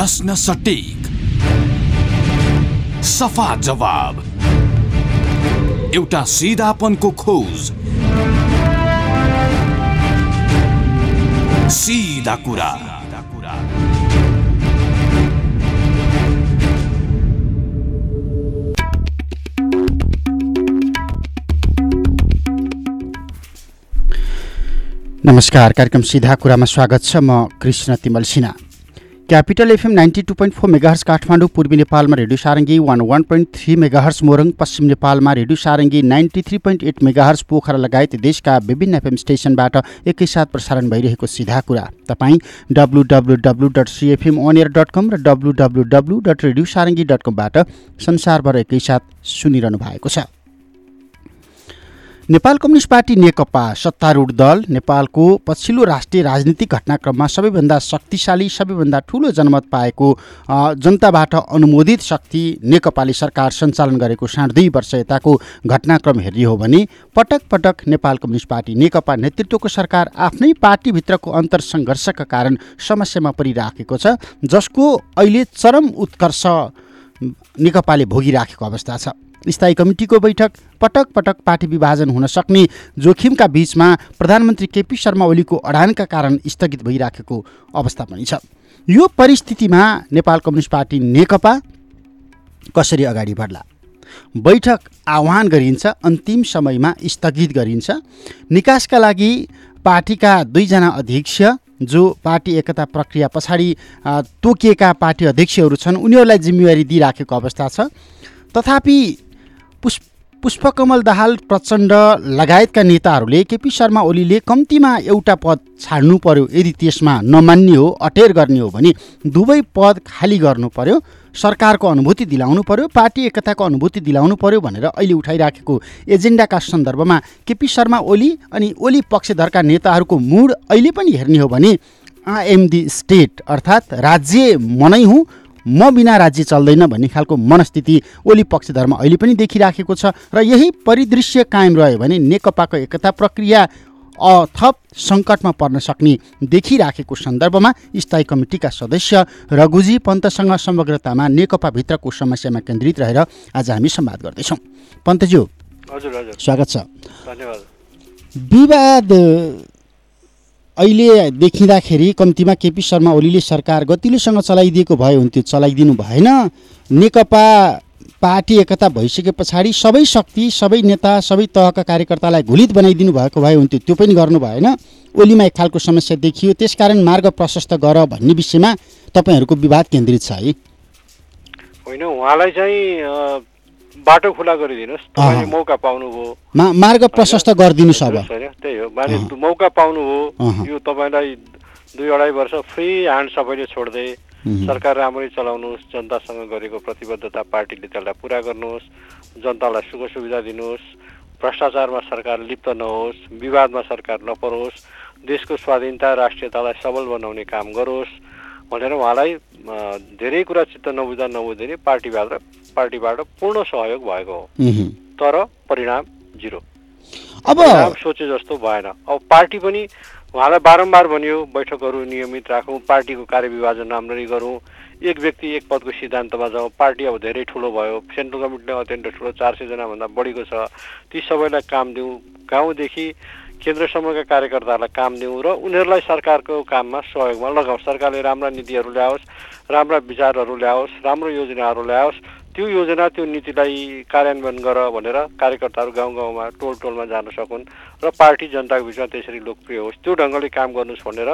प्रश्न सटिक। सफा जवाब। एउटा सिधापनको खोज। सिधा कुरा। नमस्कार कार्यक्रम सिधा कुरामा स्वागत छ। म Krishna Timalsina. Capital FM ninety two point four megahertz Kathmandu पूर्वी नेपालमा radio Sarangi one one point three megahertz Morang पश्चिम नेपालमा radio Sarangi ninety three point eight megahertz Pokhara लगायत देशका विभिन्न एफएम स्टेसनबाट एकैसाथ प्रसारण भइरहेको सिधा कुरा तपाईँ W W W dot CFM on air dot com र W W W dot radio Sarangi dot कमबाट संसारभर एकैसाथ सुनिरहनु भएको छ नेपाल कम्युनिस्ट पार्टी नेकपा सत्तारूढ दल नेपालको पछिल्लो राष्ट्रिय राजनीतिक घटनाक्रममा सबैभन्दा शक्तिशाली सबैभन्दा ठुलो जनमत पाएको जनताबाट अनुमोदित शक्ति नेकपाले सरकार सञ्चालन गरेको साढे दुई वर्ष यताको घटनाक्रम हेर्ने हो भने पटक पटक नेपाल कम्युनिस्ट पार्टी नेकपा नेतृत्वको सरकार आफ्नै पार्टीभित्रको अन्तर सङ्घर्षका कारण समस्यामा परिराखेको छ जसको अहिले चरम उत्कर्ष नेकपाले भोगिराखेको अवस्था छ। स्थायी कमिटीको बैठक पटक पटक पार्टी विभाजन हुन सक्ने जोखिमका बिचमा प्रधानमन्त्री केपी शर्मा ओलीको अडानका कारण स्थगित भइराखेको अवस्था पनि छ। यो परिस्थितिमा नेपाल कम्युनिस्ट पार्टी नेकपा कसरी अगाडि बढ्ला? बैठक आह्वान गरिन्छ अन्तिम समयमा स्थगित गरिन्छ। निकासका लागि पार्टीका दुईजना अध्यक्ष जो पार्टी एकता प्रक्रिया पछाडि तोकिएका पार्टी अध्यक्षहरू छन् उनीहरूलाई जिम्मेवारी दिइराखेको अवस्था छ। तथापि पुष्प पुष्पकमल दाहाल प्रचण्ड लगायतका नेताहरूले केपी शर्मा ओलीले कम्तीमा एउटा पद छाड्नु पर्यो यदि त्यसमा नमान्ने हो अटेर गर्ने हो भने दुवै पद खाली गर्नु पर्यो सरकारको अनुभूति दिलाउनु पर्यो पार्टी एकताको अनुभूति दिलाउनु पर्यो भनेर अहिले उठाइराखेको एजेन्डाका सन्दर्भमा केपी शर्मा ओली अनि ओली पक्षधरका नेताहरूको मुड अहिले पनि हेर्ने हो भने आई एम दि स्टेट अर्थात् राज्य मनै हुँ म बिना राज्य चल्दैन भन्ने खालको मनस्थिति ओली पक्षधर्म अहिले पनि देखिराखेको छ र यही परिदृश्य कायम रह्यो भने नेकपाको एकता प्रक्रिया अथप सङ्कटमा पर्न सक्ने देखिराखेको सन्दर्भमा स्थायी कमिटीका सदस्य रघुजी पन्तसँग समग्रतामा नेकपाभित्रको समस्यामा केन्द्रित रहेर आज हामी संवाद गर्दैछौँ। पन्तज्यू हजुर हजुर। स्वागत छ। धन्यवाद। विवाद अहिले देखिँदाखेरि कम्तीमा केपी शर्मा ओलीले सरकार गतिलोसँग चलाइदिएको भए हुन्थ्यो चलाइदिनु भएन। नेकपा पार्टी एकता भइसके पछाडि सबै शक्ति सबै नेता सबै तहका कार्यकर्तालाई घुलित बनाइदिनु भएको भए हुन्थ्यो त्यो पनि गर्नु भएन। ओलीमा एक खालको समस्या देखियो त्यसकारण मार्ग प्रशस्त गर भन्ने विषयमा तपाईँहरूको विवाद केन्द्रित छ है। होइन उहाँलाई चाहिँ बाटो खुला गरिदिनुहोस्। तपाईँले मौका पाउनुभयो। मार्ग प्रशस्त गरिदिनुहोस् अब। त्यही हो। माने मौका पाउनुभयो। यो तपाईँलाई दुई अढाई वर्ष फ्री ह्यान्ड सबैले छोड्दै सरकार राम्ररी चलाउनुहोस् जनतासँग गरेको प्रतिबद्धता पार्टीले त्यसलाई पुरा गर्नुहोस् जनतालाई सुख सुविधा दिनुहोस् भ्रष्टाचारमा सरकार लिप्त नहोस् विवादमा सरकार नपरोस् देशको स्वाधीनता राष्ट्रियतालाई सबल बनाउने काम गरोस्। भनेर उहाँलाई धेरै कुरा चित्त नबुझ्दा नबुझ्दै पार्टीबाट पार्टीबाट पूर्ण सहयोग भएको हो। तर परिणाम जिरो। अब सोचे जस्तो भएन। अब पार्टी पनि उहाँलाई बारम्बार भनियो बैठकहरू नियमित राखौँ पार्टीको कार्यविभाजन राम्ररी गरौँ। एक व्यक्ति एक पदको सिद्धान्तमा जाउँ। पार्टी अब धेरै ठुलो भयो। सेन्ट्रल गभर्मेन्टले अत्यन्त ठुलो चार सयजनाभन्दा बढीको छ। ती सबैलाई काम दिउँ। गाउँदेखि केन्द्रसम्मका कार्यकर्ताहरूलाई काम दिउँ र उनीहरूलाई सरकारको काममा सहयोगमा लगाओस्। सरकारले राम्रा नीतिहरू ल्याओस् राम्रा विचारहरू ल्याओस् राम्रो योजनाहरू ल्याओस्। त्यो योजना त्यो नीतिलाई कार्यान्वयन गर भनेर कार्यकर्ताहरू गाउँ गाउँमा टोल टोलमा जान सकुन् र पार्टी जनताको बिचमा त्यसरी लोकप्रिय होस्। त्यो ढङ्गले काम गर्नुहोस् भनेर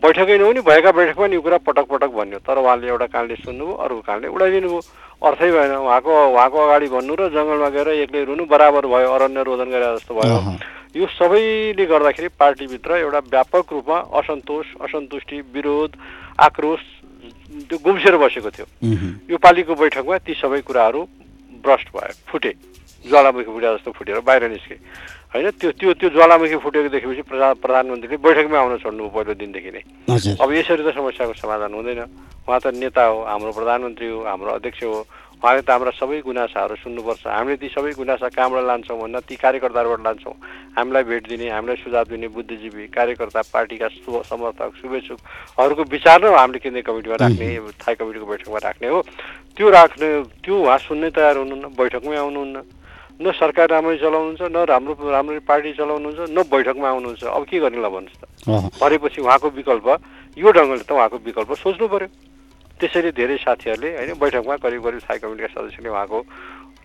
बैठकै नहुने भएका बैठकमा यो कुरा पटक पटक भन्यो। तर उहाँले एउटा कानले सुन्नुभयो अर्को कानले उडाइदिनु भयो अर्थै भएन उहाँको उहाँको अगाडि भन्नु र जङ्गलमा गएर एक्लै रुनु बराबर भयो अरण्य रोदन गरे जस्तो भयो। यो सबैले गर्दाखेरि पार्टीभित्र एउटा व्यापक रूपमा असन्तोष असन्तुष्टि विरोध आक्रोश त्यो गुम्सेर बसेको थियो। यो पालिको बैठकमा ती सबै कुराहरू ब्रस्ट भयो फुटे। ज्वालामुखी फुटे जस्तो फुटेर बाहिर निस्के। होइन त्यो त्यो त्यो ज्वालामुखी फुटेको देखेपछि प्रधान प्रधानमन्त्रीले बैठकमै आउन छोड्नु पहिलो दिनदेखि नै। अब यसरी त समस्याको समाधान हुँदैन। उहाँ त नेता हो हाम्रो प्रधानमन्त्री हो हाम्रो अध्यक्ष हो। उहाँले त हाम्रा सबै गुनासाहरू सुन्नुपर्छ। हामीले ती सबै गुनासा कहाँबाट लान्छौँ भन्दा ती कार्यकर्ताहरूबाट लान्छौँ। हामीलाई भेट दिने हामीलाई सुझाव दिने बुद्धिजीवी कार्यकर्ता पार्टीका शुभ समर्थक शुभेच्छुकहरूको विचार नै हामीले केन्द्रीय कमिटीमा राख्ने थाई कमिटीको बैठकमा राख्ने हो। त्यो राख्ने त्यो उहाँ सुन्नै तयार हुनुहुन्न बैठकमै आउनुहुन्न। न सरकार राम्ररी चलाउनुहुन्छ न राम्रो राम्ररी पार्टी चलाउनुहुन्छ न बैठकमा आउनुहुन्छ। अब के गर्ने ल भन्नुहोस् त। भनेपछि उहाँको विकल्प यो ढङ्गले त उहाँको विकल्प सोच्नु पऱ्यो त्यसैले धेरै साथीहरूले होइन बैठकमा करिब करिब स्थायी कमिटीका सदस्यले उहाँको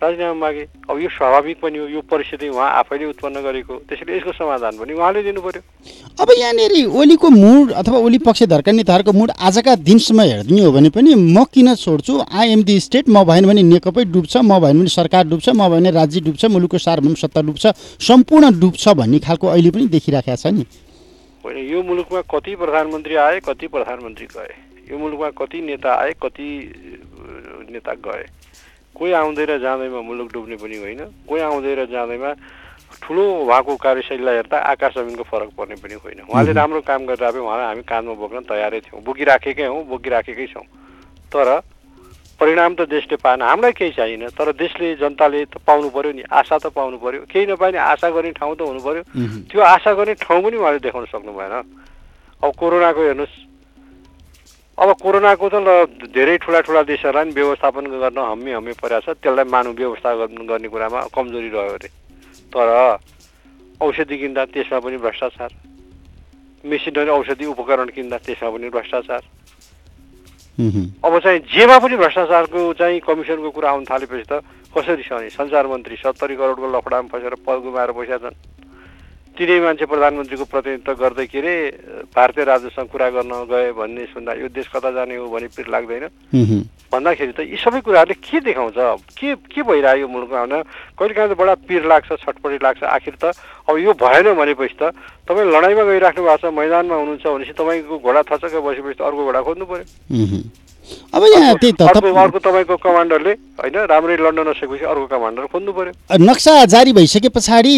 राजीनामा मागे। अब यो स्वाभाविक पनि हो यो परिस्थिति उहाँ आफैले उत्पन्न गरेको त्यसैले यसको समाधान पनि उहाँले दिनु पर्यो अब यहाँनिर ओलीको मुड अथवा ओली पक्षधरका नेताहरूको मुड आजका दिनसम्म हेरिदिने हो भने पनि म किन छोड्छु? आई एम दि स्टेट म भएन भने नेकपै डुब्छ म भएन भने सरकार डुब्छ म भएन राज्य डुब्छ मुलुकको सार्वभौम सत्ता डुब्छ सम्पूर्ण डुब्छ भन्ने खालको अहिले पनि देखिराखेको छ नि। होइन यो मुलुकमा कति प्रधानमन्त्री आए कति प्रधानमन्त्री गए? यो मुलुकमा कति नेता आए कति नेता गए? कोही आउँदै र जाँदैमा मुलुक डुब्ने पनि होइन कोही आउँदै र जाँदैमा ठुलो उहाँको कार्यशैलीलाई हेर्दा आकाश जमिनको फरक पर्ने पनि होइन। उहाँले राम्रो काम गरेर अब उहाँलाई हामी काँधमा बोक्न तयारै थियौँ। बोकिराखेकै हौँ बोकिराखेकै छौँ। तर परिणाम त देशले पाएन। हामीलाई केही चाहिएन तर देशले जनताले त पाउनु पऱ्यो नि आशा त पाउनु पऱ्यो केही नपाए आशा गर्ने ठाउँ त हुनु पऱ्यो त्यो आशा गर्ने ठाउँ पनि उहाँले देखाउन सक्नु भएन। अब कोरोनाको हेर्नुहोस्। अब कोरोनाको त ल धेरै ठुला ठुला देशहरूलाई पनि व्यवस्थापन गर्न हम्मी हम्मी परेको छ। त्यसलाई मानव व्यवस्था गर्ने कुरामा कमजोरी रह्यो अरे। तर औषधि किन्दा त्यसमा पनि भ्रष्टाचार। मेसिनरी औषधि उपकरण किन्दा त्यसमा पनि भ्रष्टाचार। अब चाहिँ जेमा पनि भ्रष्टाचारको चाहिँ कमिसनको कुरा आउनु थालेपछि त कसरी सहने? सञ्चार मन्त्री सत्तरी करोडको लफडामा फसेर पद गुमाएर पैसा छन्। तिनै मान्छे प्रधानमन्त्रीको प्रतिनिधित्व गर्दै के अरे भारतीय राजदूतसँग कुरा गर्न गए भन्ने सुन्दा यो देश कता जाने हो भने पिर लाग्दैन। भन्दाखेरि त यी सबै कुराहरूले के देखाउँछ? के के भइरह्यो यो मुलुकमा होइन? कहिले काहीँ त बडा पिर लाग्छ छटपटी लाग्छ। आखिर त अब यो भएन भनेपछि त तपाईँ लडाइँमा गइराख्नु भएको छ मैदानमा हुनुहुन्छ भनेपछि तपाईँको घोडा थचक्कै बसेपछि त अर्को घोडा खोज्नु पऱ्यो अब यहाँ त्यही त अर्को तपाईँको कमान्डरले होइन राम्ररी लड्न नसकेपछि अर्को कमान्डर खोज्नु पर्यो। नक्सा जारी भइसके पछाडि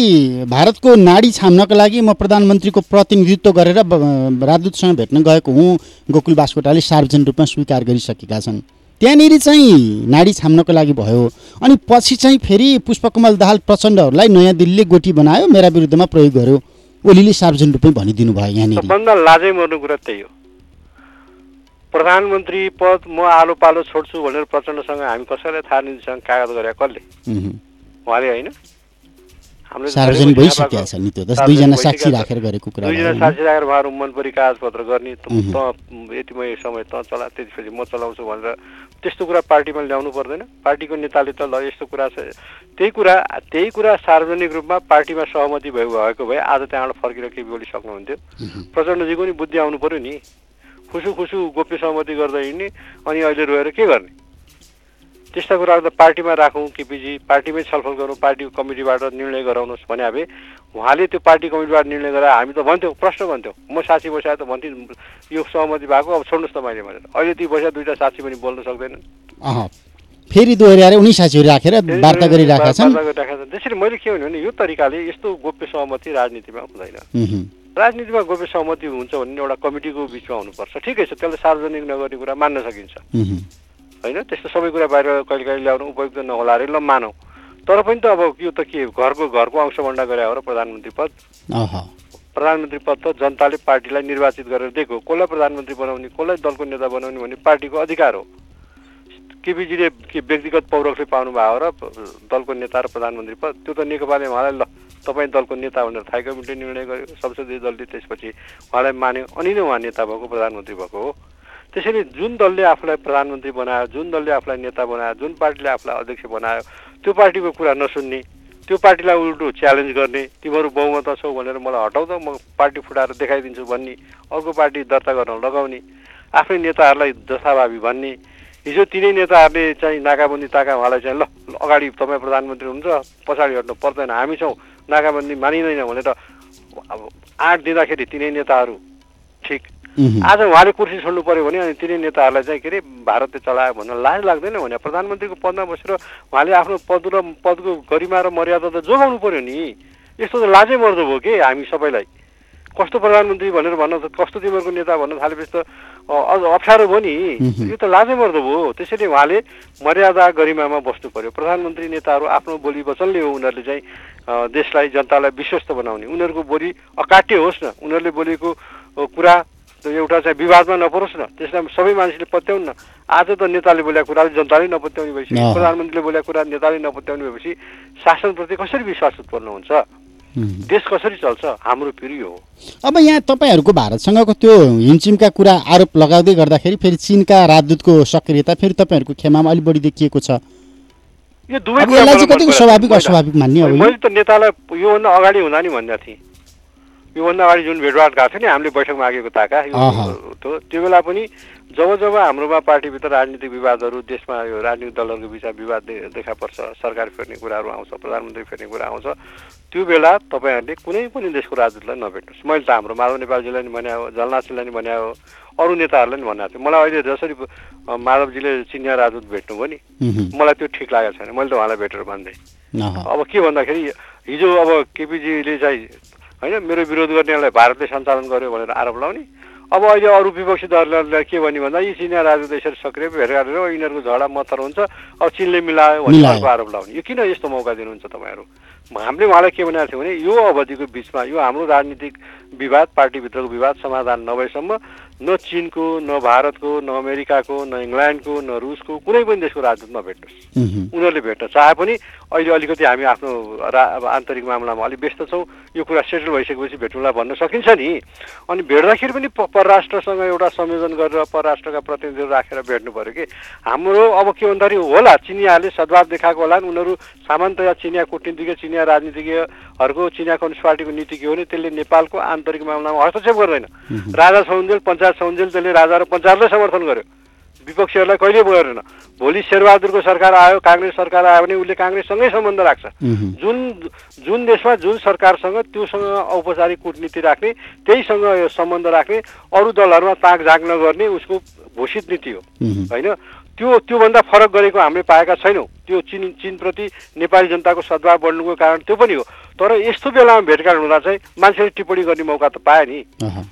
भारतको नाडी छाम्नको लागि म प्रधानमन्त्रीको प्रतिनिधित्व गरेर राजदूतसँग भेट्न गएको हुँ। गोकुल बास्कोटाले सार्वजनिक रूपमा स्वीकार गरिसकेका छन्। त्यहाँनिर चाहिँ नाडी छाम्नको लागि भयो। अनि पछि चाहिँ फेरि पुष्पकमल दाहाल प्रचण्डहरूलाई नयाँ दिल्लीले गोटी बनायो। मेरा विरुद्धमा प्रयोग गर्यो। ओलीले सार्वजनिक रूपमै भनिदिनु भयो यहाँनिर। लाजै मर्नु कुरा त्यही हो। प्रधानमन्त्री पद म आलो पालो छोड्छु भनेर प्रचण्डसँग हामी कसैलाई थाहा निधिसँग कागज गरे कसले? उहाँले होइन? सार्वजनिक भइसकेको छ नि त्यो दुईजना साक्षी राखेर गरेको कुरा दुईजना साक्षी राखेर उहाँहरू मनपरी कागजपत्र गर्ने। त यति म समय त चला त्यसपछि म चलाउँछु भनेर त्यस्तो कुरा पार्टीमा ल्याउनु पर्दैन। पार्टीको नेताले त ल यस्तो कुरा छ। त्यही कुरा त्यही कुरा सार्वजनिक रूपमा पार्टीमा सहमति भयो भएको भए आज त्यहाँबाट फर्केर केही बोली सक्नुहुन्थ्यो प्रचण्डजीको नि बुद्धि आउनु पऱ्यो नि। खुसु खुसु गोप्य सहमति गर्दा हिँड्ने अनि अहिले रोएर के गर्ने? त्यस्ता कुराहरू त पार्टीमा राखौँ केपिजी पार्टीमै छलफल गरौँ पार्टीको कमिटीबाट निर्णय गराउनुहोस् भने भए उहाँले त्यो पार्टी कमिटीबाट निर्णय गराए हामी त भन्थ्यौँ प्रश्न भन्थ्यौँ। म साथी बसाए त भन्थेँ यो सहमति भएको अब छोड्नुहोस् त मैले भनेर। अहिले ती बसा दुइटा साथी पनि बोल्न सक्दैनन्। फेरि दोहोऱ्याएर उनी साथीहरू राखेर वार्ता गरिराखेका छन्। त्यसरी मैले के भने यो तरिकाले यस्तो गोप्य सहमति राजनीतिमा हुँदैन। राजनीतिमा गोप्य सहमति हुन्छ भने एउटा कमिटीको बिचमा हुनुपर्छ। ठिकै छ त्यसलाई सार्वजनिक नगर्ने कुरा मान्न सकिन्छ। होइन त्यस्तो सबै कुरा बाहिर कहिले कहिले ल्याउनु उपयुक्त नहोला अरे ल मानौ। तर पनि त अब यो त के घरको घरको अंशभन्डा गरे हो र प्रधानमन्त्री पद? प्रधानमन्त्री पद त जनताले पार्टीलाई निर्वाचित गरेर दिएको कसलाई प्रधानमन्त्री बनाउने कसलाई दलको नेता बनाउने भन्ने पार्टीको अधिकार हो। केपिजीले के व्यक्तिगत पौरखले पाउनु भयो र दलको नेता र प्रधानमन्त्री पद? त्यो त नेकपाले उहाँलाई ल। तपाईँ दलको नेता भनेर थाई कमिटीले निर्णय गर्यो। संसदीय दलले त्यसपछि उहाँलाई मान्यो अनि नै उहाँ नेता भएको प्रधानमन्त्री भएको हो। त्यसैले जुन दलले आफूलाई प्रधानमन्त्री बनायो जुन दलले आफूलाई नेता बनायो जुन पार्टीले आफूलाई अध्यक्ष बनायो त्यो पार्टीको कुरा नसुन्ने त्यो पार्टीलाई उल्टो च्यालेन्ज गर्ने तिमीहरू बहुमत छौ भनेर मलाई हटाउ त म पार्टी फुटाएर देखाइदिन्छु भन्ने अर्को पार्टी दर्ता गर्न लगाउने आफ्नै नेताहरूलाई जथाभावी भन्ने हिजो तिनै नेताहरूले चाहिँ नाकाबन्दी ताका उहाँलाई चाहिँ ल अगाडि तपाईँ प्रधानमन्त्री हुनुहुन्छ पछाडि हट्नु पर्दैन हामी छौँ। नाकाबन्दी मानिँदैन भनेर अब आँट दिँदाखेरि तिनै नेताहरू ठिक। आज उहाँले कुर्सी छोड्नु पर्यो भने अनि तिनै नेताहरूलाई चाहिँ के अरे भारतले चलायो भन्न लाज लाग्दैन भने प्रधानमन्त्रीको पदमा बसेर उहाँले आफ्नो पद र पदको गरिमा र मर्यादा त जोगाउनु पर्यो नि। यस्तो त लाजै मर्दो भयो कि हामी सबैलाई? कस्तो प्रधानमन्त्री भनेर भन्न कस्तो तिमीहरूको नेता भन्न थालेपछि त अझ अप्ठ्यारो भयो नि। यो त लाजै मर्दो भयो। त्यसैले उहाँले मर्यादा गरिमामा बस्नु पर्यो। प्रधानमन्त्री नेताहरू आफ्नो बोली वचनले हो उनीहरूले चाहिँ देशलाई जनतालाई विश्वस्त बनाउने। उनीहरूको बोली अकाट्य होस् न। उनीहरूले बोलेको कुरा एउटा चाहिँ विवादमा नपरोस् न। त्यसलाई सबै मान्छेले पत्याउन् न। आज त नेताले बोलेको कुराले जनताले नपत्याउने भएपछि प्रधानमन्त्रीले बोलेको कुरा नेताले नपत्याउने भएपछि शासनप्रति कसरी विश्वास उत्पन्न हुन्छ? देश कसरी चल्छ? हाम्रो पिँढी हो। अब यहाँ तपाईँहरूको भारतसँगको त्यो हिमचिमका कुरा आरोप लगाउँदै गर्दाखेरि फेरि चिनका राजदूतको सक्रियता फेरि तपाईँहरूको खेमामा अलिक बढी देखिएको छ। यो दुवै स्वाभाविक अस्वाभाविक मान्ने मैले त नेतालाई योभन्दा अगाडि हुँदा नि भन्दा थिएँ। योभन्दा अगाडि जुन भेटभाट गएको थियो नि हामीले बैठक मागेको ताका त्यो बेला पनि जब जब हाम्रोमा पार्टीभित्र राजनीतिक विवादहरू देशमा यो राजनीतिक दलहरूको बिचमा विवाद देखा पर्छ सरकार फेर्ने कुराहरू आउँछ प्रधानमन्त्री फेर्ने कुरा आउँछ त्यो बेला तपाईँहरूले कुनै पनि देशको राजदूतलाई नभेट्नुहोस्। मैले त हाम्रो माधव नेपालजीलाई नि भने जलनाथजीलाई नि भने हो अरू नेताहरूलाई नि भनेको थिएँ। मलाई अहिले जसरी माधवजीले चिनिया राजदूत भेट्नुभयो नि मलाई त्यो ठिक लागेको छैन। मैले त उहाँलाई भेटेर भन्दै अब के भन्दाखेरि हिजो अब केपिजीले चाहिँ होइन मेरो विरोध गर्नेलाई भारतले सञ्चालन गर्यो भनेर आरोप लगाउने अब अहिले अरू विपक्षी दलहरूलाई के भन्यो भन्दा यी चिनिया राजदूत यसरी सक्रिय भेट गरेर यिनीहरूको झडा मत्तर हुन्छ अब चिनले मिलायो भने आरोप लगाउने यो किन यस्तो मौका दिनुहुन्छ तपाईँहरू? हामीले उहाँलाई के भनेको थियौँ भने यो अवधिको बिचमा यो हाम्रो राजनीतिक विवाद पार्टीभित्रको विवाद समाधान नभएसम्म न चिनको न भारतको न अमेरिकाको न इङ्ल्यान्डको न रुसको कुनै पनि देशको राजदूत नभेट्नुहोस् उनीहरूले भेट्न चाहे पनि अहिले अलिकति हामी आफ्नो रा आन्तरिक मामलामा अलिक व्यस्त छौँ। यो कुरा सेटल भइसकेपछि भेटौँला भन्न सकिन्छ नि। अनि भेट्दाखेरि पनि परराष्ट्रसँग एउटा संयोजन गरेर परराष्ट्रका प्रतिनिधिहरू राखेर भेट्नु पऱ्यो कि? हाम्रो अब के भन्दाखेरि होला चिनियाहरूले सद्भाव देखाएको होला उनीहरू सामान्यतया चिनिया कुटनीतिज्ञ चिनिया राजनीतिज्ञहरूको चिनिया कम्युनिस्ट पार्टीको नीति के हो भने त्यसले नेपालको आन्तरिक मामलामा हस्तक्षेप गर्दैन। राजा सौन्जेल पञ्चायत सौन्जेल त्यसले राजा र पञ्चायतलाई समर्थन गर्यो। विपक्षीहरूलाई कहिले गरेन भोलि शेरबहादुरको सरकार आयो काङ्ग्रेस सरकार आयो भने उसले काङ्ग्रेससँगै सम्बन्ध राख्छ। जुन जुन देशमा जुन सरकारसँग त्योसँग औपचारिक कुटनीति राख्ने त्यहीसँग सम्बन्ध राख्ने अरू दलहरूमा ताक झाक नगर्ने उसको घोषित नीति हो। होइन? त्यो त्योभन्दा फरक गरेको हामीले पाएका छैनौँ। त्यो चिन चिनप्रति नेपाली जनताको सद्भाव बढ्नुको कारण त्यो पनि हो। तर यस्तो बेलामा भेटघाट हुँदा चाहिँ मान्छेले टिप्पणी गर्ने मौका त पायो नि।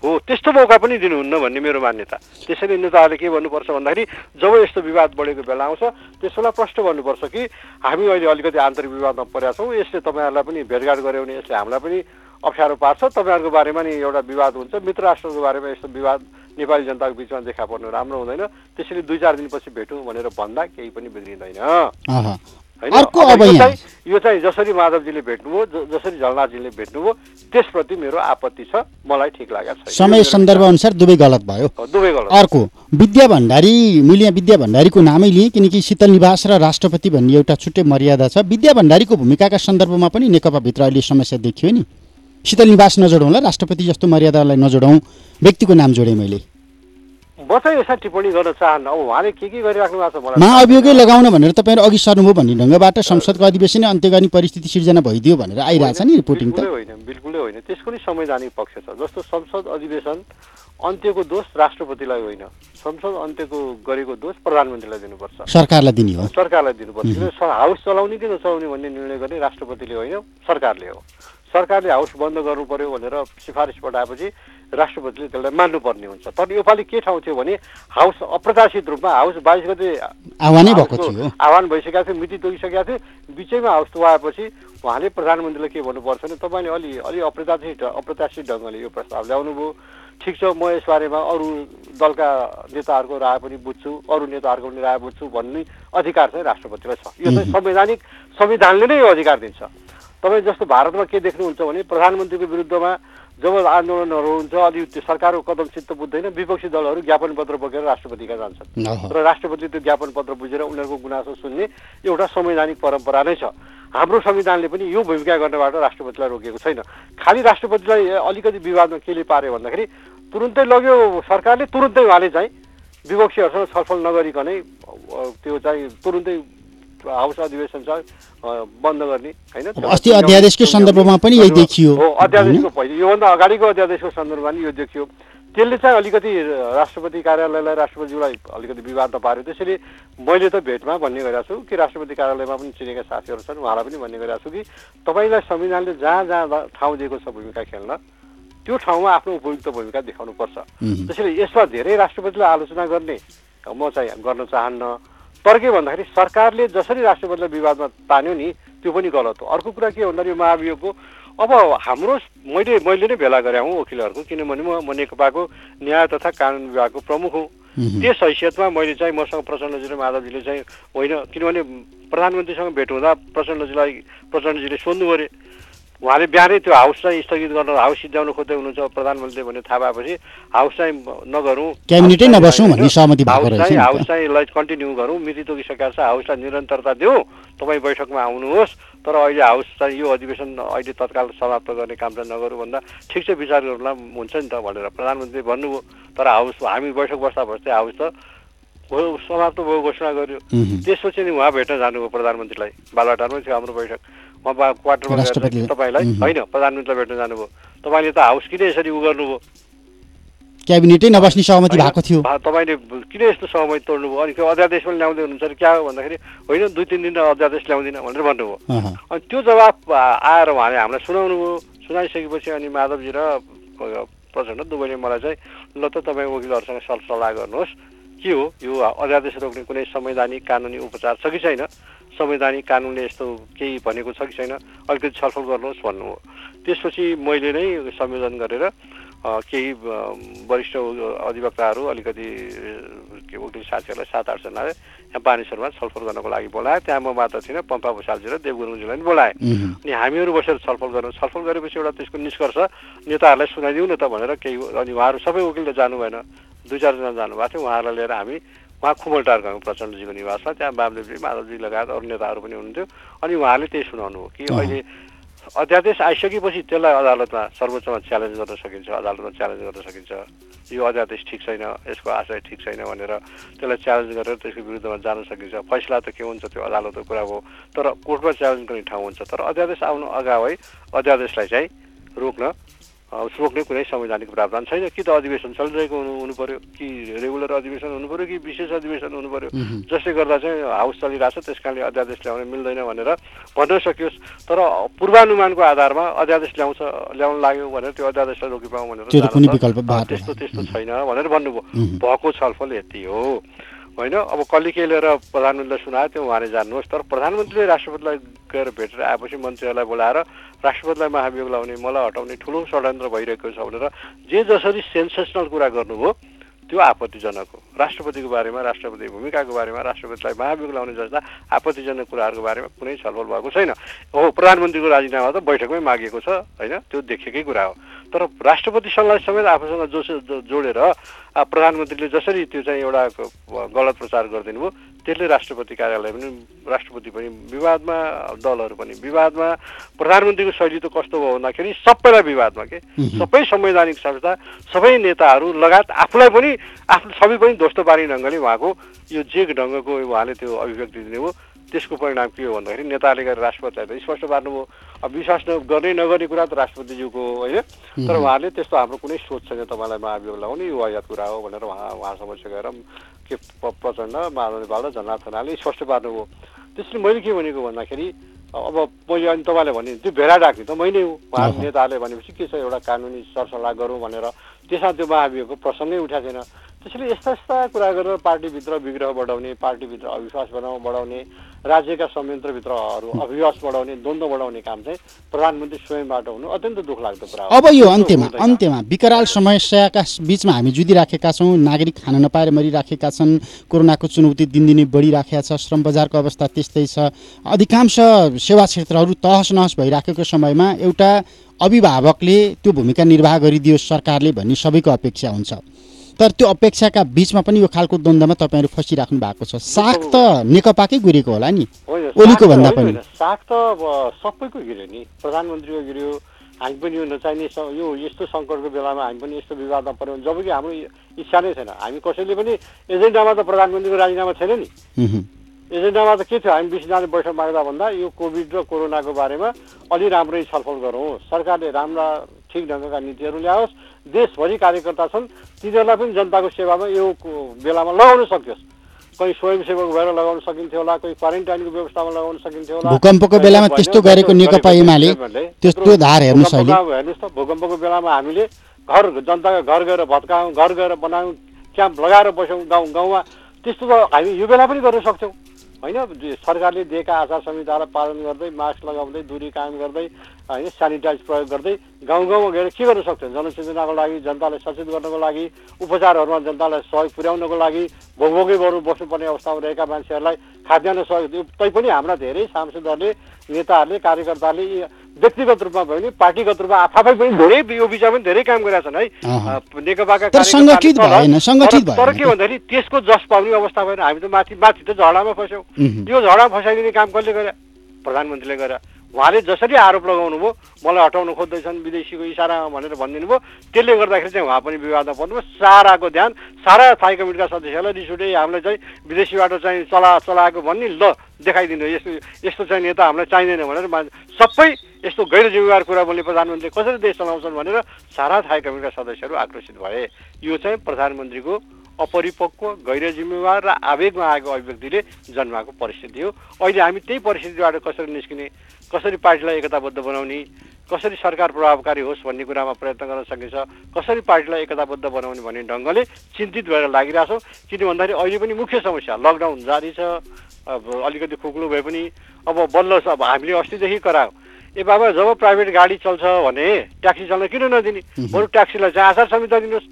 हो त्यस्तो मौका पनि दिनुहुन्न भन्ने मेरो मान्यता। त्यसैले नेताहरूले के भन्नुपर्छ भन्दाखेरि जब यस्तो विवाद बढेको बेला आउँछ त्यसलाई प्रश्न गर्नुपर्छ कि हामी अहिले अलिकति आन्तरिक विवादमा परेका छौँ यसले तपाईँहरूलाई पनि भेटघाट गऱ्यो भने यसले हामीलाई पनि अप्ठ्यारो पार्छ। तपाईँहरूको बारेमा नि एउटा विवाद हुन्छ। मित्र राष्ट्रको बारेमा यस्तो विवाद नेपाली जनताको बिचमा देखा पर्नु राम्रो हुँदैन। त्यसैले दुई चार दिनपछि भेटौँ भनेर भन्दा केही पनि बिग्रिँदैन। यो चाहिँ जसरी माधवजीले भेट्नुभयो जसरी झलनाथजीले भेट्नुभयो त्यसप्रति मेरो आपत्ति छ। मलाई ठिक लागेको छ समय सन्दर्भ अनुसार दुवै गलत भयो। दुवै गलत अर्को विद्या भण्डारी मैले विद्या भण्डारीको नामै लिएँ किनकि शीतल निवास र राष्ट्रपति भन्ने एउटा छुट्टै मर्यादा छ। विद्या भण्डारीको भूमिकाका सन्दर्भमा पनि नेकपाभित्र अहिले समस्या देखियो नि। शीतल निवास नजोडौँला राष्ट्रपति जस्तो मर्यादालाई नजोडौँ व्यक्तिको नाम जोडेँ मैले। म चाहिँ यसमा टिप्पणी गर्न चाहन्न। अब उहाँले के के गरिराख्नु भएको छ मलाई? महाअभियोगै लगाउन भनेर तपाईँहरू अघि सर्नुभयो भन्ने ढङ्गबाट संसदको अधिवेशन अन्त्य गर्ने परिस्थिति सिर्जना भइदियो भनेर आइरहेछ नि रिपोर्टिङ त। होइन बिल्कुलै होइन। त्यसको नि संवैधानिक पक्ष छ। जस्तो संसद अधिवेशन अन्त्यको दोष राष्ट्रपतिलाई होइन। संसद अन्त्यको गरेको दोष प्रधानमन्त्रीलाई दिनुपर्छ। सरकारलाई दिने हो। सरकारलाई दिनुपर्छ। हाउस चलाउने कि नचलाउने भन्ने निर्णय गर्ने राष्ट्रपतिले होइन सरकारले हो। सरकारले हाउस बन्द गर्नु पर्यो भनेर सिफारिस पठाएपछि राष्ट्रपतिले त्यसलाई मान्नुपर्ने हुन्छ। तर योपालि के ठाउँ थियो भने हाउस अप्रत्याशित रूपमा हाउस बाइस गते आह्वानै भएको थियो। आह्वान भइसकेको थियो मिति तोकिसकेको थियो बिचैमा हाउस आएपछि उहाँले प्रधानमन्त्रीलाई के भन्नुपर्छ भने तपाईँले अलि अलि अप्रत्याशित अप्रत्याशित ढङ्गले यो प्रस्ताव ल्याउनुभयो। ठिक छ म यसबारेमा अरू दलका नेताहरूको राय पनि बुझ्छु अरू नेताहरूको पनि राय बुझ्छु भन्ने अधिकार चाहिँ राष्ट्रपतिलाई छ। यो चाहिँ संवैधानिक संविधानले नै यो अधिकार दिन्छ। तपाईँ जस्तो भारतमा के देख्नुहुन्छ भने प्रधानमन्त्रीको विरुद्धमा जब आन्दोलनहरू हुन्छ अलि त्यो सरकारको कदम चित्त बुझ्दैन विपक्षी दलहरू ज्ञापन पत्र बोकेर राष्ट्रपतिका जान्छन्। र राष्ट्रपतिले त्यो ज्ञापन पत्र बुझेर उनीहरूको गुनासो सुन्ने एउटा संवैधानिक परम्परा नै छ। हाम्रो संविधानले पनि यो भूमिका गर्नबाट राष्ट्रपतिलाई रोकेको छैन। खालि राष्ट्रपतिलाई अलिकति विवादमा केले पार्यो भन्दाखेरि तुरुन्तै लग्यो सरकारले तुरुन्तै उहाँले चाहिँ विपक्षीहरूसँग छलफल नगरिकनै त्यो चाहिँ तुरुन्तै हाउस अधिवेशन छ बन्द गर्ने होइन? अस्ति अध्यादेशकै सन्दर्भमा पनि यही देखियो। हो अध्यादेशको पहिले। योभन्दा अगाडिको अध्यादेशको सन्दर्भमा पनि यो देखियो। त्यसले चाहिँ अलिकति राष्ट्रपति कार्यालयलाई राष्ट्रपतिज्यूलाई अलिकति विवाद पार्यो। त्यसैले मैले त भेटमा भन्ने गरेको छु कि राष्ट्रपति कार्यालयमा पनि चिनेका साथीहरू छन् उहाँलाई पनि भन्ने गरेको छु कि तपाईँलाई संविधानले जहाँ जहाँ ठाउँ दिएको छ भूमिका खेल्न त्यो ठाउँमा आफ्नो उपयुक्त भूमिका देखाउनुपर्छ। त्यसैले यसमा धेरै राष्ट्रपतिलाई आलोचना गर्ने म चाहिँ गर्न चाहन्न। तर के भन्दाखेरि सरकारले जसरी राष्ट्रपतिलाई विवादमा तान्यो नि त्यो पनि गलत हो। अर्को कुरा के भन्दाखेरि महाभियोगको अब हाम्रो मैले मैले नै भेला गरेँ हुँ वकिलहरूको किनभने म नेकपाको न्याय तथा कानुन विभागको प्रमुख हुँ। त्यस हैसियतमा मैले चाहिँ मसँग प्रचण्डजी र माधवजीले चाहिँ होइन किनभने प्रधानमन्त्रीसँग भेट हुँदा प्रचण्डजीलाई प्रचण्डजीले सोध्नु पऱ्यो। उहाँले बिहानै त्यो हाउस चाहिँ स्थगित गर्न हाउस सिद्ध्याउन खोज्दै हुनुहुन्छ प्रधानमन्त्रीले भन्ने थाहा भएपछि हाउस चाहिँ नगरौँ। क्याबिनेटै नबसौँ भन्ने सहमति हाउस चाहिँ हाउस चाहिँ यसलाई कन्टिन्यू गरौँ। मिति तोकिसकेका छ। हाउसलाई निरन्तरता दिउँ। तपाईँ बैठकमा आउनुहोस्। तर अहिले हाउस चाहिँ यो अधिवेशन अहिले तत्काल समाप्त गर्ने काम चाहिँ नगरौँ भन्दा ठिक छ विचार गर्नुला हुन्छ नि त भनेर प्रधानमन्त्रीले भन्नुभयो। तर हाउस हामी बैठक बस्दा बस्दै हाउस त समाप्त भयो घोषणा गर्यो। त्यसपछि नि उहाँ भेट्न जानुभयो प्रधानमन्त्रीलाई। बालुवाटारमै थियो हाम्रो बैठक। उहाँ क्वार्टरमा तपाईँलाई होइन प्रधानमन्त्रीलाई भेट्न जानुभयो। तपाईँले त हाउस किन यसरी उ गर्नुभयो? क्याबिनेटै नबस्ने सहमति भएको थियो। तपाईँले किन यस्तो सहमति तोड्नुभयो? अनि त्यो अध्यादेश पनि ल्याउँदै हुनुहुन्छ अरे। क्या हो भन्दाखेरि होइन दुई तिन दिन अध्यादेश ल्याउँदिनँ भनेर भन्नुभयो। अनि त्यो जवाब आएर उहाँले हामीलाई सुनाउनु भयो सुनाइसकेपछि अनि माधवजी र प्रचण्ड दुवैले मलाई चाहिँ ल त तपाईँ वकिलहरूसँग सल्लाह गर्नुहोस्। के हो? यो अध्यादेश रोक्ने कुनै संवैधानिक कानुनी उपचार छ कि छैन? संवैधानिक कानुनले यस्तो केही भनेको छ कि छैन अलिकति छलफल गर्नुहोस् भन्नुभयो त्यसपछि मैले नै संयोजन गरेर केही वरिष्ठ अधिवक्ताहरू अलिकति के वकिल साथीहरूलाई सात आठजनाले यहाँ बानेश्वरमा छलफल गर्नको लागि बोलाएँ। त्यहाँ म मात्र थिइनँ पम्पा भूषालजी र देव गुरुङजीलाई पनि बोलाएँ। अनि हामीहरू बसेर छलफल गर्नु छलफल गरेपछि एउटा त्यसको निष्कर्ष नेताहरूलाई सुनाइदिउँ न त भनेर केही अनि उहाँहरू सबै वकिल त जानु भएन। दुई चारजना जानुभएको थियो उहाँहरूलाई लिएर हामी उहाँ खुमलटार गयौँ प्रचण्डजीको निवासमा त्यहाँ बामदेवजी माधवजी लगायत अरू नेताहरू पनि हुनुहुन्थ्यो। अनि उहाँले त्यही सुनाउनु हो कि अहिले अध्यादेश आइसकेपछि त्यसलाई अदालतमा सर्वोच्चमा च्यालेन्ज गर्न सकिन्छ अदालतमा च्यालेन्ज गर्न सकिन्छ। यो अध्यादेश ठिक छैन यसको आशय ठिक छैन भनेर त्यसलाई च्यालेन्ज गरेर त्यसको विरुद्धमा जान सकिन्छ। फैसला त के हुन्छ त्यो अदालतको कुरा हो तर कोर्टमा च्यालेन्ज गर्ने ठाउँ हुन्छ। तर अध्यादेश आउनु अगावै अध्यादेशलाई चाहिँ रोक्न रोक्ने कुनै संवैधानिक प्रावधान छैन कि त अधिवेशन चलिरहेको हुनु हुनु पऱ्यो कि रेगुलर अधिवेशन हुनु पऱ्यो कि विशेष अधिवेशन हुनु पऱ्यो जसले गर्दा चाहिँ हाउस चलिरहेको छ त्यस कारणले अध्यादेश ल्याउन मिल्दैन भनेर भन्न सकियोस् तर पूर्वानुमानको आधारमा अध्यादेश ल्याउँछ ल्याउन लाग्यो भनेर त्यो अध्यादेशलाई रोकिपाउँ भनेर त्यस्तो त्यस्तो छैन भनेर भन्नुभयो भएको छलफल यति हो होइन? अब कसले के लिएर प्रधानमन्त्रीलाई सुनायो त्यो उहाँले जान्नुहोस्। तर प्रधानमन्त्रीले राष्ट्रपतिलाई गएर भेटेर आएपछि मन्त्रीहरूलाई बोलाएर राष्ट्रपतिलाई महाभियोग लाउने मलाई हटाउने ठुलो षड्यन्त्र भइरहेको छ भनेर जे जसरी सेन्सेसनल कुरा गर्नुभयो त्यो आपत्तिजनक हो। राष्ट्रपतिको बारेमा राष्ट्रपति भूमिकाको बारेमा राष्ट्रपतिलाई महाभियोग लाउने जस्ता आपत्तिजनक कुराहरूको बारेमा कुनै छलफल भएको छैन। हो प्रधानमन्त्रीको राजीनामा त बैठकमै मागिएको छ होइन? त्यो देखेकै कुरा हो। तर राष्ट्रपतिसँगलाई समेत आफूसँग जो जोडेर प्रधानमन्त्रीले जसरी त्यो चाहिँ एउटा गलत प्रचार गरिदिनु भयो त्यसले राष्ट्रपति कार्यालय पनि राष्ट्रपति पनि विवादमा दलहरू पनि विवादमा प्रधानमन्त्रीको शैली त कस्तो भयो भन्दाखेरि सबैलाई विवादमा के? सबै संवैधानिक संस्था सबै नेताहरू लगायत आफूलाई पनि आफू सबै पनि ध्वस्त पार्ने ढङ्गले उहाँको यो जेक ढङ्गको उहाँले त्यो अभिव्यक्ति दिनुभयो। त्यसको परिणाम के हो भन्दाखेरि नेताले गरेर राष्ट्रपतिलाई त स्पष्ट पार्नुभयो अब विश्वास गर्ने नगर्ने कुरा त राष्ट्रपतिज्यूको होइन? तर उहाँले त्यस्तो हाम्रो कुनै सोच छैन तपाईँलाई महाभियोग लगाउने यो अयात कुरा हो भनेर उहाँ उहाँ समक्ष गएर के प्रचण्ड नेपाल र झन्ना थनाले स्पष्ट पार्नुभयो। त्यसले मैले के भनेको भन्दाखेरि अब मैले अनि तपाईँले भने त्यो भेडा डाक्ने त मैले हो। उहाँ नेताहरूले भनेपछि के छ एउटा कानुनी सरसल्लाह गरौँ भनेर त्यसमा त्यो महाभियोगको प्रसङ्गै उठाएको छैन। त्यसैले यस्ता यस्ता कुरा गरेर पार्टीभित्र विग्रह बढाउने पार्टीभित्र अविश्वास बनाउ बढाउने राज्यका संयन्त्रभित्रहरू अविश्वास बढाउने द्वन्द्व बढाउने काम चाहिँ प्रधानमन्त्री स्वयंबाट हुनु अत्यन्त दुःख लाग्दो कुरा अब यो अन्त्यमा अन्त्यमा विकराल समस्याका बिचमा हामी जुधिराखेका छौँ नागरिक खान नपाएर मरिराखेका छन् कोरोनाको चुनौती दिनदिनै बढिराखेका छ श्रम बजारको अवस्था त्यस्तै छ। अधिकांश सेवा क्षेत्रहरू तहस नहस भइराखेको समयमा एउटा अभिभावकले त्यो भूमिका निर्वाह गरिदियोस् सरकारले भन्ने सबैको अपेक्षा हुन्छ। तर त्यो अपेक्षाका बिचमा पनि यो खालको द्वन्द्वमा तपाईँहरू फसिराख्नु भएको छ। साग त नेकपाकै गिरेको होला नि। ओलीको भन्दा पनि। साग त अब सबैको गिर्यो नि। प्रधानमन्त्रीको गिर्यो हामी पनि यो नचाहिने यो यस्तो सङ्कटको बेलामा हामी पनि यस्तो विवादमा पऱ्यौँ जबकि हाम्रो इच्छा नै छैन। हामी कसैले पनि एजेन्डामा त प्रधानमन्त्रीको राजीनामा छैन नि। एजेन्डामा त के थियो? हामी बिसजनाले बैठक माग्दा भन्दा यो कोभिड र कोरोनाको बारेमा अलि राम्रै छलफल गरौँ। सरकारले राम्रा ठिक ढङ्गका नीतिहरू ल्याओस्। देशभरि कार्यकर्ता छन् तिनीहरूलाई पनि जनताको सेवामा यो बेलामा लगाउन सकियोस्। कहीँ स्वयंसेवक भएर लगाउन सकिन्थ्यो होला कोही क्वारेन्टाइनको व्यवस्थामा लगाउन सकिन्थ्यो होला। भूकम्पको बेलामा त्यस्तो गरेको नेकपा एमाले त्यस्तो धार हेर्नुहोस् अहिले हेर्नुहोस् त भूकम्पको बेलामा हामीले घर जनताको घर गएर भत्कायौँ घर गएर बनायौँ क्याम्प लगाएर बस्यौँ गाउँ गाउँमा। त्यस्तो त हामी यो बेला पनि गर्न सक्छौँ। होइन सरकारले दिएका आचार संहितालाई पालन गर्दै मास्क लगाउँदै दूरी कायम गर्दै होइन सेनिटाइज प्रयोग गर्दै गाउँ गाउँमा गएर के गर्न सक्छ जनचेतनाको लागि जनतालाई सचेत गर्नको लागि उपचारहरूमा जनतालाई सहयोग पुर्याउनको लागि भोगभोगै बरु बस्नुपर्ने अवस्थामा रहेका मान्छेहरूलाई खाद्यान्न सहयोग तैपनि हाम्रा धेरै सांसदहरूले नेताहरूले कार्यकर्ताले व्यक्तिगत रूपमा भयो भने पार्टीगत रूपमा आफै पनि धेरै यो विषयमा पनि धेरै काम गरेका छन् है नेकपाका तर के भन्दाखेरि त्यसको जस पाउने अवस्था भएन। हामी त माथि माथि त झडामा फस्यौँ। यो झडा फसाइदिने काम कसले गरे? प्रधानमन्त्रीले गरे। उहाँले जसरी आरोप लगाउनु भयो मलाई हटाउन खोज्दैछन् विदेशीको इसारामा भनेर भनिदिनु भयो त्यसले गर्दाखेरि चाहिँ उहाँ पनि विवादमा पर्नुभयो। साराको ध्यान सारा थाई कमिटीका सदस्यहरूलाई रिस उठे हामीलाई चाहिँ विदेशीबाट चाहिँ चला चलाएको भन्ने ल देखाइदिनु। यस्तो यस्तो चाहिँ नेता हामीलाई चाहिँदैन भनेर सबै यस्तो गैर जिम्मेवार कुरा बोल्ने प्रधानमन्त्रीले कसरी देश चलाउँछन् भनेर सारा थाई कमिटीका सदस्यहरू आक्रोशित भए। यो चाहिँ प्रधानमन्त्रीको अपरिपक्व गैर जिम्मेवार र आवेगमा आएको अभिव्यक्तिले जन्माएको परिस्थिति हो। अहिले हामी त्यही परिस्थितिबाट कसरी निस्किने कसरी पार्टीलाई एकताबद्ध बनाउने कसरी सरकार प्रभावकारी होस् भन्ने कुरामा प्रयत्न गर्न सकिन्छ कसरी पार्टीलाई एकताबद्ध बनाउने भन्ने ढङ्गले चिन्तित भएर लागिरहेछौँ। किन भन्दाखेरि अहिले पनि मुख्य समस्या लकडाउन जारी छ अब अलिकति खुक्लो भए पनि अब बल्ल अब हामीले अस्तिदेखि करायो। ए बाबा जब प्राइभेट गाडी चल्छ भने ट्याक्सी चल्न किन नदिने? बरु ट्याक्सीलाई चाहिँ आचार संहिता दिनुहोस्।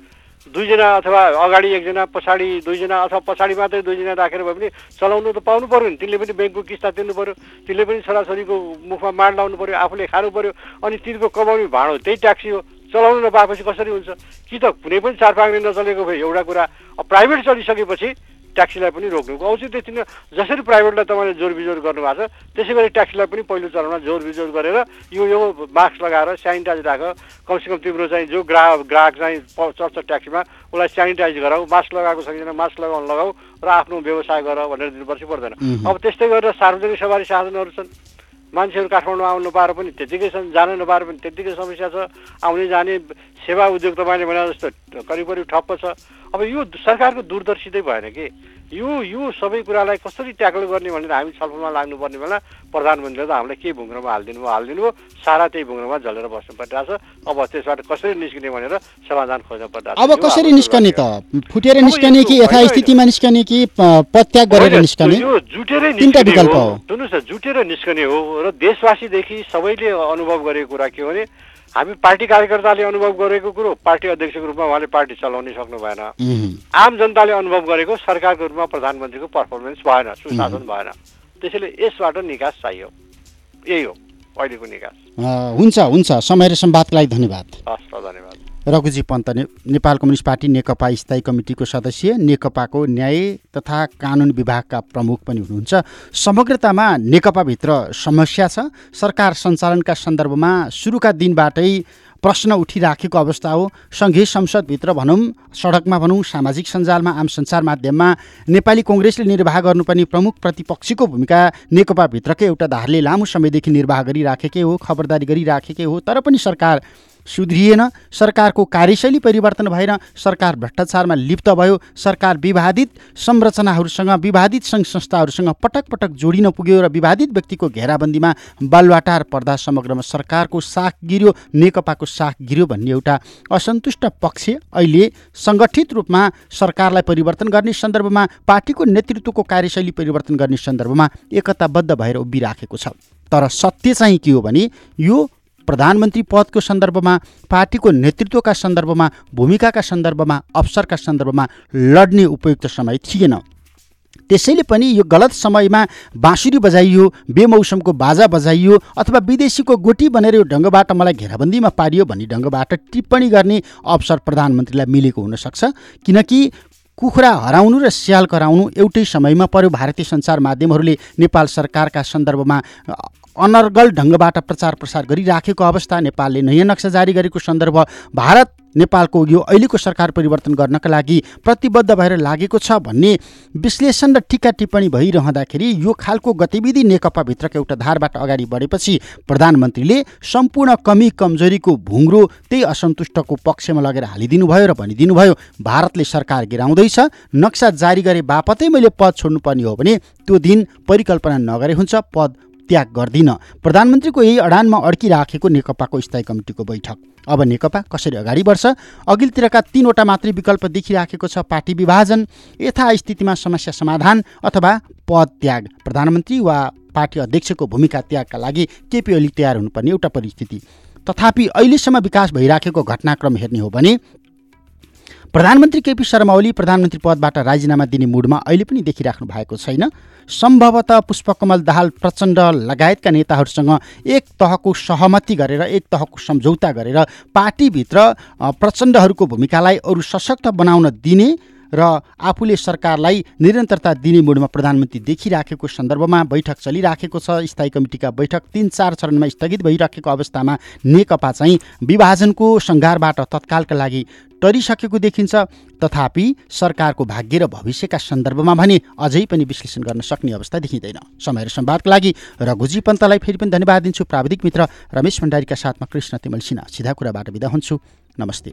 दुईजना अथवा अगाडि एकजना पछाडि दुईजना अथवा पछाडि मात्रै दुईजना राखेर भए पनि चलाउनु त पाउनु पऱ्यो नि। तिनले पनि ब्याङ्कको किस्ता तिर्नु पऱ्यो तिनले पनि छोराछोरीको मुखमा माड लाउनु पऱ्यो आफूले खानु पऱ्यो अनि तिनको कमाउने भाँडो त्यही ट्याक्सी हो। चलाउनु नपाएपछि कसरी हुन्छ? कि त कुनै पनि चार पाङ्ने नचलेको भयो एउटा कुरा प्राइभेट चलिसकेपछि ट्याक्सीलाई पनि रोक्नुको औचित्य थिएन जसरी प्राइभेटलाई तपाईँले जोर बिजोर गर्नुभएको छ त्यसै गरी ट्याक्सीलाई पनि पहिलो चरणमा जोर बिजोर गरेर यो यो मास्क लगाएर सेनिटाइज राख कमसेकम तिम्रो चाहिँ जो ग्राहक ग्राहक चाहिँ चढ्छ ट्याक्सीमा उसलाई सेनिटाइज गराऊ मास्क लगाएको छैन मास्क लगाउनु लगाऊ र आफ्नो व्यवसाय गर भनेर दिनुपर्छ पर्दैन। अब त्यस्तै गरेर सार्वजनिक सवारी साधनहरू छन्। मान्छेहरू काठमाडौँ आउनु नपाएर पनि त्यत्तिकै जान नपाएर पनि त्यत्तिकै समस्या छ। आउने जाने सेवा उद्योग तपाईँले भने जस्तो करिब करिब ठप्प छ। अब यो सरकारको दूरदर्शितै भएन कि? यो यो सबै कुरालाई कसरी ट्याकल गर्ने भनेर हामी छलफलमा लाग्नुपर्ने बेला प्रधानमन्त्रीले त हामीलाई के भुङ्ग्रोमा हालिदिनु भयो हालिदिनु भयो सारा त्यही भुङ्ग्रोमा झलेर बस्नु परिरहेको छ। अब त्यसबाट कसरी निस्किने भनेर समाधान खोज्नु परिरहेको अब कसरी निस्कने त? फुटेर निस्कने कि यथास्थितिमा निस्कने कि पत्याग गरेर निस्कने? यो जुटेरै हो। सुन्नुहोस् न जुटेर निस्कने हो र देशवासीदेखि सबैले अनुभव गरेको कुरा के हो भने हामी पार्टी कार्यकर्ताले अनुभव गरेको कुरो पार्टी अध्यक्षको रूपमा उहाँले पार्टी चलाउनै सक्नु भएन। आम जनताले अनुभव गरेको सरकारको रूपमा प्रधानमन्त्रीको पर्फर्मेन्स भएन सुशासन भएन। त्यसैले यसबाट निकास चाहियो। यही हो अहिलेको निकास। हुन्छ हुन्छ। समय र सम्वादको लागि धन्यवाद। हस् धन्यवाद। रघुजी पन्त ने, नेपाल कम्युनिस्ट पार्टी नेकपा स्थायी कमिटीको सदस्य नेकपाको न्याय तथा कानुन विभागका प्रमुख पनि हुनुहुन्छ। समग्रतामा नेकपाभित्र समस्या छ। सरकार सञ्चालनका सन्दर्भमा सुरुका दिनबाटै प्रश्न उठिराखेको अवस्था हो। सङ्घीय संसदभित्र भनौँ सडकमा भनौँ सामाजिक सञ्जालमा आम सञ्चार माध्यममा नेपाली कङ्ग्रेसले निर्वाह गर्नुपर्ने प्रमुख प्रतिपक्षीको भूमिका नेकपाभित्रकै एउटा धारले लामो समयदेखि निर्वाह गरिराखेकै हो खबरदारी गरिराखेकै हो। तर पनि सरकार सुध्रिएन। सरकारको कार्यशैली परिवर्तन भएर सरकार भ्रष्टाचारमा लिप्त भयो। सरकार विवादित संरचनाहरूसँग विवादित सङ्घ संस्थाहरूसँग पटक पटक जोडिन पुग्यो र विवादित व्यक्तिको घेराबन्दीमा बालवाटार पर्दा समग्रमा सरकारको साख गिर्यो नेकपाको साख गिर्यो भन्ने एउटा असन्तुष्ट पक्ष अहिले सङ्गठित रूपमा सरकारलाई परिवर्तन गर्ने सन्दर्भमा पार्टीको नेतृत्वको कार्यशैली परिवर्तन गर्ने सन्दर्भमा एकताबद्ध भएर उभिराखेको छ। तर सत्य चाहिँ के हो भने यो प्रधानमन्त्री पदको सन्दर्भमा पार्टीको नेतृत्वका सन्दर्भमा भूमिकाका सन्दर्भमा अवसरका सन्दर्भमा लड्ने उपयुक्त समय थिएन। त्यसैले पनि यो गलत समयमा बाँसुरी बजाइयो बेमौसमको बाजा बजाइयो अथवा विदेशीको गोटी बनेर यो ढङ्गबाट मलाई घेराबन्दीमा पारियो भन्ने ढङ्गबाट टिप्पणी गर्ने अवसर प्रधानमन्त्रीलाई मिलेको हुनसक्छ। किनकि कुखुरा हराउनु र स्याल कराउनु एउटै समयमा पर्यो। भारतीय सञ्चार माध्यमहरूले नेपाल सरकारका सन्दर्भमा अनर्गल ढङ्गबाट प्रचार प्रसार गरिराखेको अवस्था नेपालले नयाँ नक्सा जारी गरेको सन्दर्भ भारत नेपालको यो अहिलेको सरकार परिवर्तन गर्नका लागि प्रतिबद्ध भएर लागेको छ भन्ने विश्लेषण र टिका टिप्पणी भइरहँदाखेरि यो खालको गतिविधि नेकपाभित्रको एउटा धारबाट अगाडि बढेपछि प्रधानमन्त्रीले सम्पूर्ण कमी कमजोरीको भुङ्रो त्यही असन्तुष्टको पक्षमा लगेर हालिदिनु भयो र भनिदिनुभयो भारतले सरकार गिराउँदैछ नक्सा जारी गरे बापतै मैले पद छोड्नुपर्ने हो भने त्यो दिन परिकल्पना नगरे हुन्छ पद त्याग गर्दिन। प्रधानमन्त्रीको यही अडानमा अड्किराखेको नेकपाको स्थायी कमिटीको बैठक। अब नेकपा कसरी अगाडि बढ्छ? अघिल्तिरका तिनवटा मात्रै विकल्प देखिराखेको छ पार्टी विभाजन यथास्थितिमा समस्या समाधान अथवा पद त्याग। प्रधानमन्त्री वा पार्टी अध्यक्षको भूमिका त्यागका लागि केपी ओली तयार हुनुपर्ने एउटा परिस्थिति। तथापि अहिलेसम्म विकास भइराखेको घटनाक्रम हेर्ने हो भने प्रधानमन्त्री केपी शर्मा ओली प्रधानमन्त्री पदबाट राजीनामा दिने मुडमा अहिले पनि देखिराख्नु भएको छैन। सम्भवतः पुष्पकमल दाहाल प्रचण्ड लगायतका नेताहरूसँग एक तहको सहमति गरेर एक तहको सम्झौता गरेर पार्टीभित्र प्रचण्डहरूको भूमिकालाई अरू सशक्त बनाउन दिने र आफूले सरकारलाई निरन्तरता दिने मुडमा प्रधानमन्त्री देखिराखेको सन्दर्भमा बैठक चलिराखेको छ। स्थायी कमिटीका बैठक तिन चार चरणमा स्थगित भइराखेको अवस्थामा नेकपा चाहिँ विभाजनको सङ्घारबाट तत्कालका लागि टरिसकेको देखिन्छ। तथापि सरकारको भाग्य र भविष्यका सन्दर्भमा भने अझै पनि विश्लेषण गर्न सक्ने अवस्था देखिँदैन। समय र संवादका लागि रघुजी पन्तलाई फेरि पनि धन्यवाद दिन्छु। प्राविधिक मित्र रमेश भण्डारीका साथमा कृष्ण तिमल सिन्हा सिधा कुराबाट बिदा हुन्छु। नमस्ते।